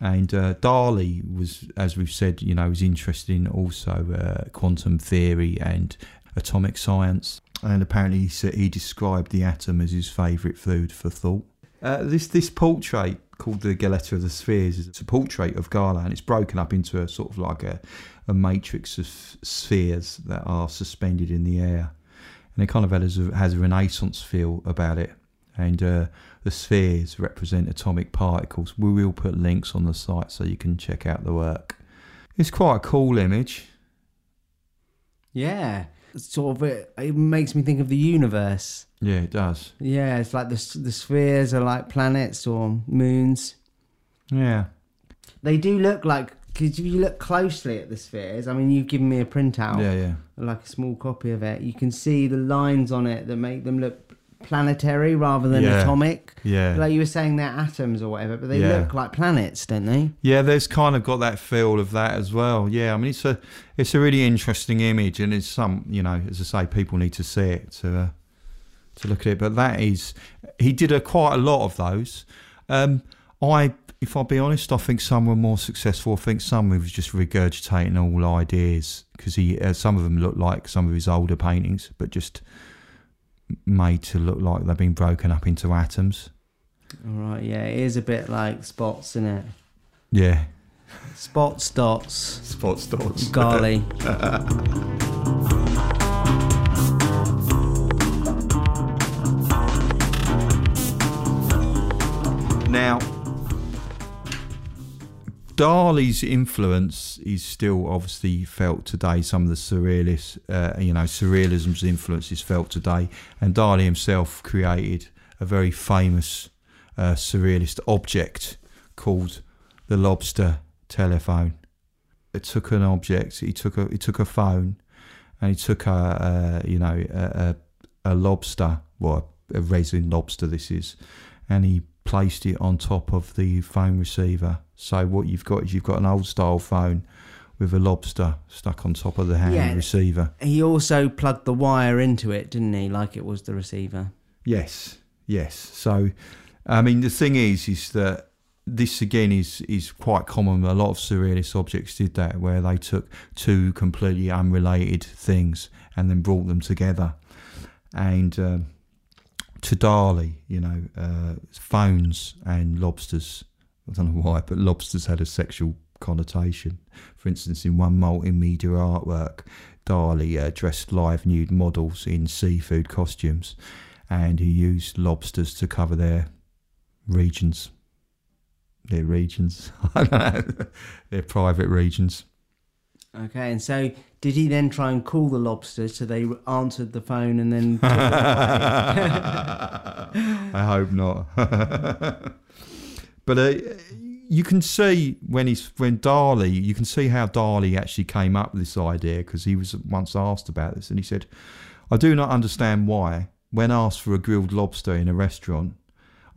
And uh, Dali was, as we've said, you know, was interested in also uh, quantum theory and atomic science. And apparently, he, he described the atom as his favourite food for thought. Uh, this this portrait called the Galatea of the Spheres is a portrait of Gala, and it's broken up into a sort of like a, a matrix of spheres that are suspended in the air, and it kind of has a, has a Renaissance feel about it. And uh, the spheres represent atomic particles. We will put links on the site so you can check out the work. It's quite a cool image. Yeah. Sort of, it, it makes me think of the universe. Yeah, it does. Yeah, it's like the the spheres are like planets or moons. Yeah. They do look like because if you look closely at the spheres, I mean, you've given me a printout, Yeah, yeah. like a small copy of it. You can see the lines on it that make them look planetary rather than Yeah. atomic. Yeah. Like you were saying, they're atoms or whatever, but they Yeah. look like planets, don't they? Yeah, there's kind of got that feel of that as well. Yeah, I mean it's a it's a really interesting image, and it's some you know as I say, people need to see it to uh, to look at it. But that is he did a quite a lot of those. Um, I, if I'll be honest, I think some were more successful. I think some he was just regurgitating all ideas because he uh, some of them look like some of his older paintings, but just made to look like they've been broken up into atoms. All right, yeah, it is a bit like spots, isn't it? Yeah, Spots, dots, spots dots. golly. Now, Dali's influence is still obviously felt today. Some of the surrealist, uh, you know, surrealism's influence is felt today, and Dali himself created a very famous uh, surrealist object called the lobster telephone. It took an object. He took a he took a phone, and he took a, a you know a, a, a lobster, well a resin lobster this is, and he placed it on top of the phone receiver. So what you've got is you've got an old style phone with a lobster stuck on top of the hand Yeah. receiver. He also plugged the wire into it, didn't he? Like it was the receiver. Yes, yes. So, I mean, the thing is, is that this again is is quite common. A lot of surrealist objects did that, where they took two completely unrelated things and then brought them together. And um, to Dali, you know, uh, phones and lobsters. I don't know why, but lobsters had a sexual connotation. For instance, in one multimedia artwork, Dali uh, dressed live nude models in seafood costumes and he used lobsters to cover their regions. Their regions. I don't know. Their private regions. Okay, and so did he then try and call the lobsters so they answered the phone and then? took it away? I hope not. but uh, you can see when he's when Dali, you can see how Dali actually came up with this idea because he was once asked about this and he said, "I do not understand why, when asked for a grilled lobster in a restaurant,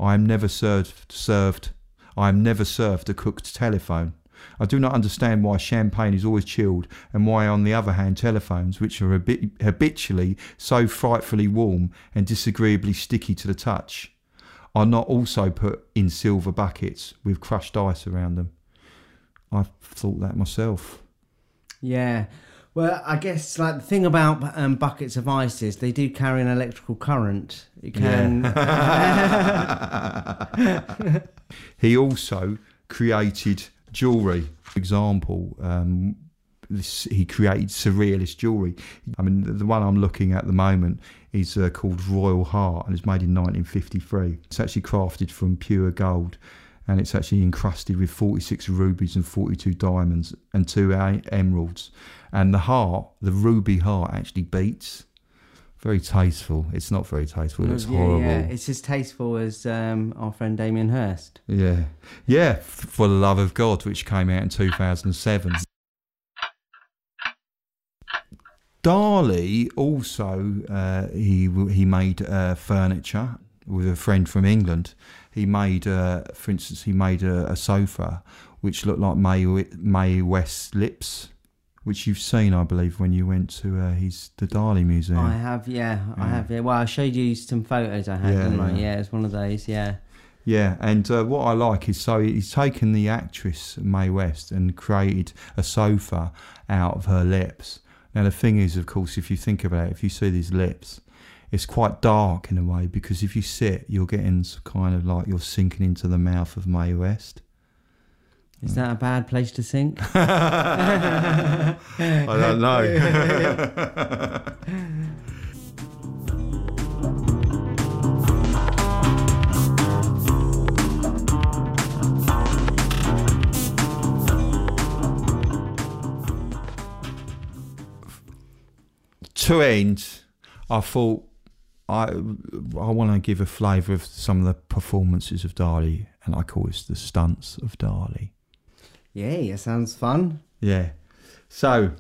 I am never served served. I am never served a cooked telephone." I do not understand why champagne is always chilled and why, on the other hand, telephones, which are habi- habitually so frightfully warm and disagreeably sticky to the touch, are not also put in silver buckets with crushed ice around them. I've thought that myself. yeah. Well, I guess like the thing about um, buckets of ice is they do carry an electrical current. You can. he also created jewellery. For example, um, this, he created surrealist jewellery. I mean, the, the one I'm looking at the moment is uh, called Royal Heart and it's made in 1953. It's actually crafted from pure gold and it's actually encrusted with 46 rubies and 42 diamonds and two emeralds. And the heart, the ruby heart, actually beats. Very tasteful. It's not very tasteful. It's yeah, horrible. yeah. It's as tasteful as um, our friend Damien Hirst. Yeah, yeah, for the love of God, which came out in 2007. Dali also uh, he he made uh, furniture with a friend from England. He made, uh, for instance, he made a, a sofa which looked like May Mae West's lips, which you've seen, I believe, when you went to uh, his the Dali Museum. I have, yeah, I have. Yeah. Well, I showed you some photos I had, Yeah, didn't I? yeah. Yeah, it's one of those. Yeah. Yeah, and uh, what I like is so he's taken the actress Mae West and created a sofa out of her lips. Now the thing is, of course, if you think about it, if you see these lips, it's quite dark in a way because if you sit, you're getting kind of like you're sinking into the mouth of Mae West. Is that a bad place to sink? I don't know. to end, I thought I I want to give a flavour of some of the performances of Dali, and I call this the stunts of Dali. yeah, yeah, sounds fun. Yeah. So,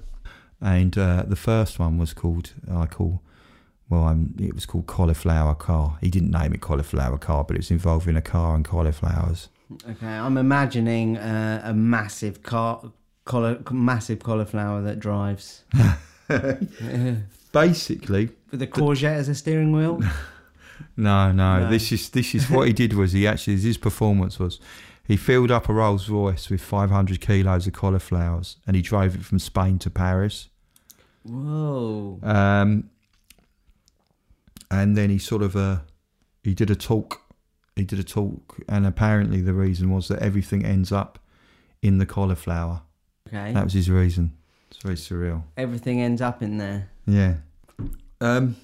and uh, the first one was called I call well, um, it was called cauliflower car. He didn't name it cauliflower car, but it's involving a car and cauliflowers. Okay, I'm imagining uh, a massive car, cauli- massive cauliflower that drives Basically, with a courgette as a steering wheel. No, no, No. This is this is what he did was he actually his performance was he filled up a Rolls Royce with 500 kilos of cauliflowers and he drove it from Spain to Paris. Whoa! Um, and then he sort of uh, he did a talk. He did a talk, and apparently the reason was that everything ends up in the cauliflower. Okay, That was his reason. It's very surreal. everything ends up in there. Yeah. Um,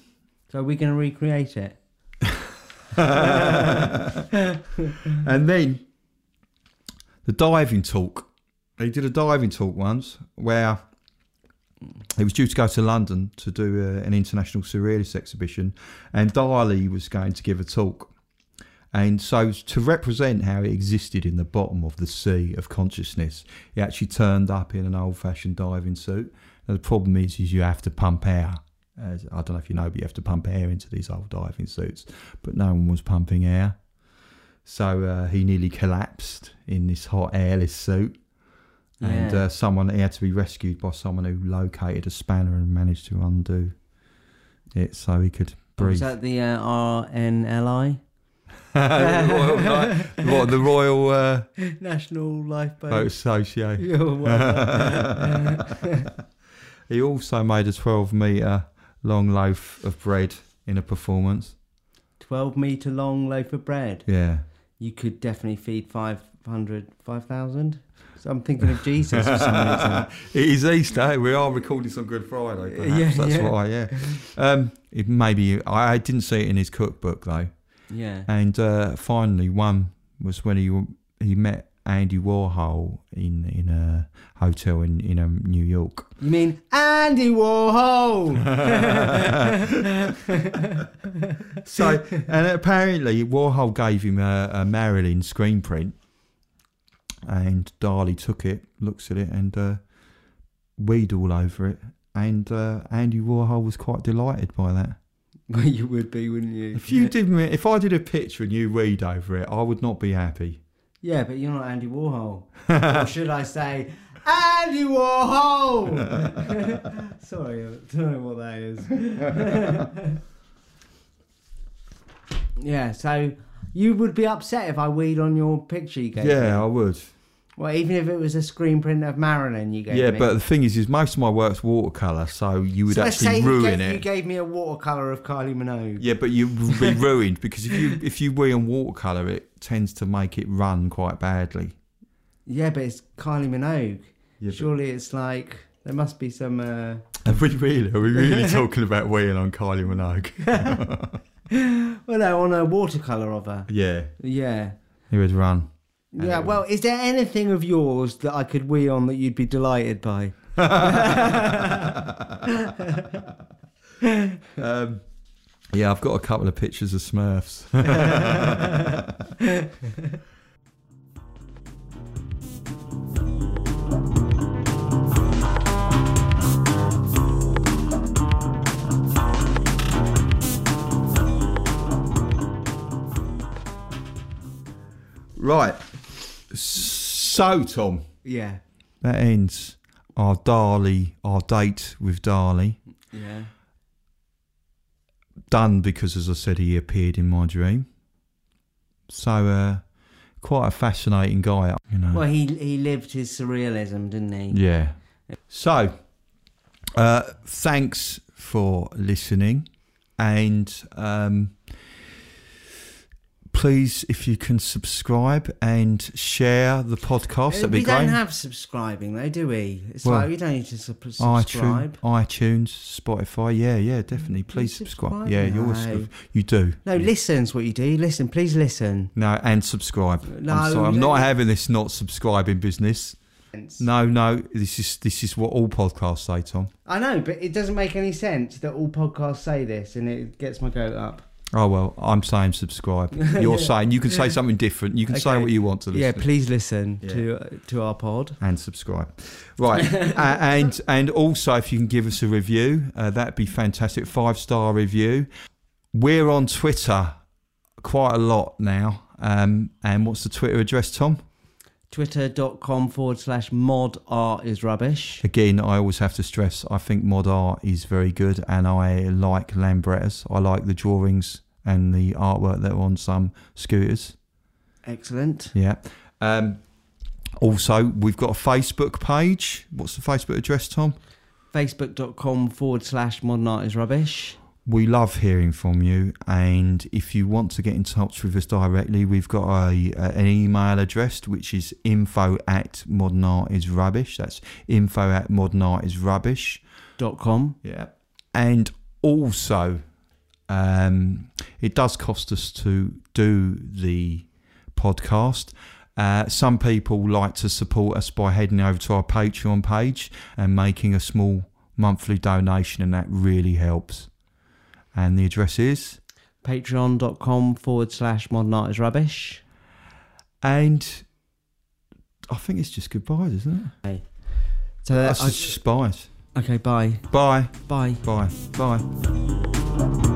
So are we going to recreate it? and then the diving talk. He did a diving talk once where he was due to go to London to do uh, an international surrealist exhibition, and Dali was going to give a talk. And so, to represent how it existed in the bottom of the sea of consciousness, he actually turned up in an old-fashioned diving suit. Now, the problem is, is you have to pump air. As, I don't know if you know, but you have to pump air into these old diving suits. But no one was pumping air, so uh, he nearly collapsed in this hot airless suit. And Yeah. uh, someone he had to be rescued by someone who located a spanner and managed to undo it so he could breathe. Was that the uh, RNLI? The Royal, what, the Royal uh, National Lifeboat. Boat Association. He also made a 12 metre long loaf of bread in a performance. 12 metre long loaf of bread. Yeah. You could definitely feed 500, 5,000. So I'm thinking of Jesus for some reason. It is Easter. We are recording some Good Friday. Perhaps. Yeah, That's yeah. why. Yeah. Um, it maybe I didn't see it in his cookbook though. Yeah. And uh, finally, one was when he he met Andy Warhol in in a hotel in in um, New York. You mean Andy Warhol? So, and apparently Warhol gave him a, a Marilyn screen print, and Dali took it, looks at it, and uh, weed all over it. And uh, Andy Warhol was quite delighted by that. well, you would be, wouldn't you? If you did, me, if I did a picture and you weed over it, I would not be happy. Yeah, but you're not Andy Warhol. or should I say, Andy Warhol? Sorry, I don't know what that is. yeah, so you would be upset if I weed on your picture you gave me. Yeah, I would. Well, even if it was a screen print of Marilyn you gave Yeah, me. but the thing is, is most of my work's watercolor, so you would So let's say actually you ruin gave, you gave me a watercolor of Kylie Minogue. Yeah, but you would be ruined because if you if you wee on watercolor, it tends to make it run quite badly. Yeah, but it's Kylie Minogue. Yeah, but- Surely it's like there must be some. Uh... Are we really? Are we really talking about weeing on Kylie Minogue? Well, no, on a watercolor of her. yeah, Yeah. it would run. Yeah, well, is there anything of yours that I could wee on that you'd be delighted by? Um, yeah, I've got a couple of pictures of Smurfs. right. So, Tom. Yeah. That ends our Dali, our date with Dali. Yeah. Done because, as I said, he appeared in my dream. So, uh, quite a fascinating guy, you know. Well, he he lived his surrealism, didn't he? yeah. So, uh, thanks for listening, and um, please, if you can subscribe and share the podcast, that'd be we great. don't have subscribing though, do we? It's Well, like we don't need to sub- subscribe. iTunes, Spotify. Yeah, yeah, definitely. Mm, please subscribe. subscribe? Yeah, you always No. you do. No, listen's what you do. Listen, please listen. No, and subscribe. No, I'm sorry, I'm not having this not subscribing business. No, no, this is this is what all podcasts say, Tom. I know, but it doesn't make any sense that all podcasts say this, and it gets my goat up. Oh well, I'm saying subscribe. You're saying you can say something different. You can say what you want to listen. Yeah, please listen Yeah. to uh, to our pod. and subscribe. Right, uh, and and also if you can give us a review, uh, that'd be fantastic. Five star review. We're on Twitter quite a lot now. Um, and what's the Twitter address, Tom? Twitter.com forward slash mod art is rubbish. Again, I always have to stress I think mod art is very good, and I like Lambrettas. I like the drawings and the artwork that are on some scooters. Excellent. Yeah. Um, also, we've got a Facebook page. What's the Facebook address, Tom? Facebook.com forward slash modern art is rubbish. We love hearing from you, and if you want to get in touch with us directly, we've got a, a an email address which is info at modern art is rubbish. That's info at modern art is rubbish. Dot com. Yeah, and also, um, it does cost us to do the podcast. Uh, some people like to support us by heading over to our Patreon page and making a small monthly donation, and that really helps. And the address is Patreon.com forward slash modern art is rubbish. And I think it's just goodbyes, isn't it? So uh, That's I- just, just byes. okay, bye, Bye. bye. Bye. Bye.